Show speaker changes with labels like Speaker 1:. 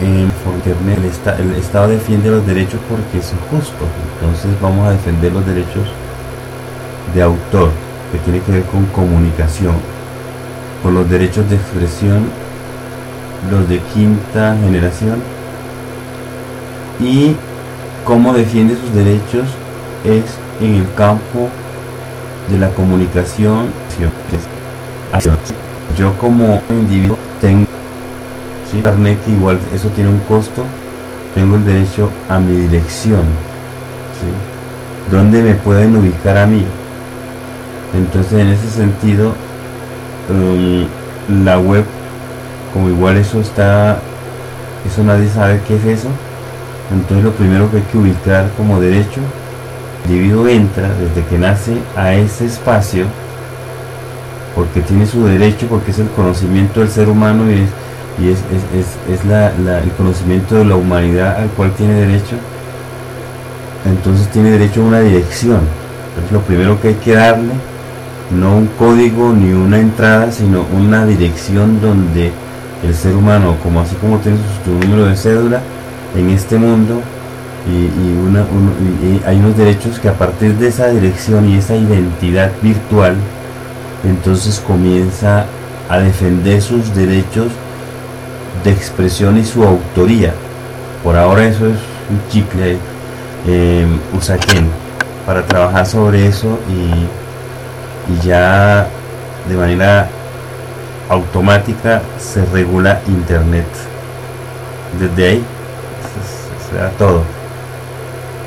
Speaker 1: en Internet el, el, Estado defiende los derechos porque es justo. Entonces vamos a defender los derechos de autor, que tiene que ver con comunicación, con los derechos de expresión, los de quinta generación, y cómo defiende sus derechos es en el campo de la comunicación. Yo como individuo tengo internet igual eso tiene un costo, tengo el derecho a mi dirección. ¿sí? ¿Dónde me pueden ubicar a mí? Entonces en ese sentido, um, la web, como igual eso está, eso nadie sabe qué es eso, entonces lo primero que hay que ubicar como derecho, el individuo entra desde que nace a ese espacio, porque tiene su derecho, porque es el conocimiento del ser humano y es, y es, es, el conocimiento de la humanidad al cual tiene derecho, entonces tiene derecho a una dirección. Entonces lo primero que hay que darle, no un código ni una entrada, sino una dirección donde el ser humano, como así como tiene su, número de cédula, en este mundo, y, una, y hay unos derechos que a partir de esa dirección y esa identidad virtual, entonces comienza a defender sus derechos de expresión y su autoría. Por ahora eso es un chicle eh, Usaquén para trabajar sobre eso y, y ya de manera automática se regula internet. Desde ahí será todo.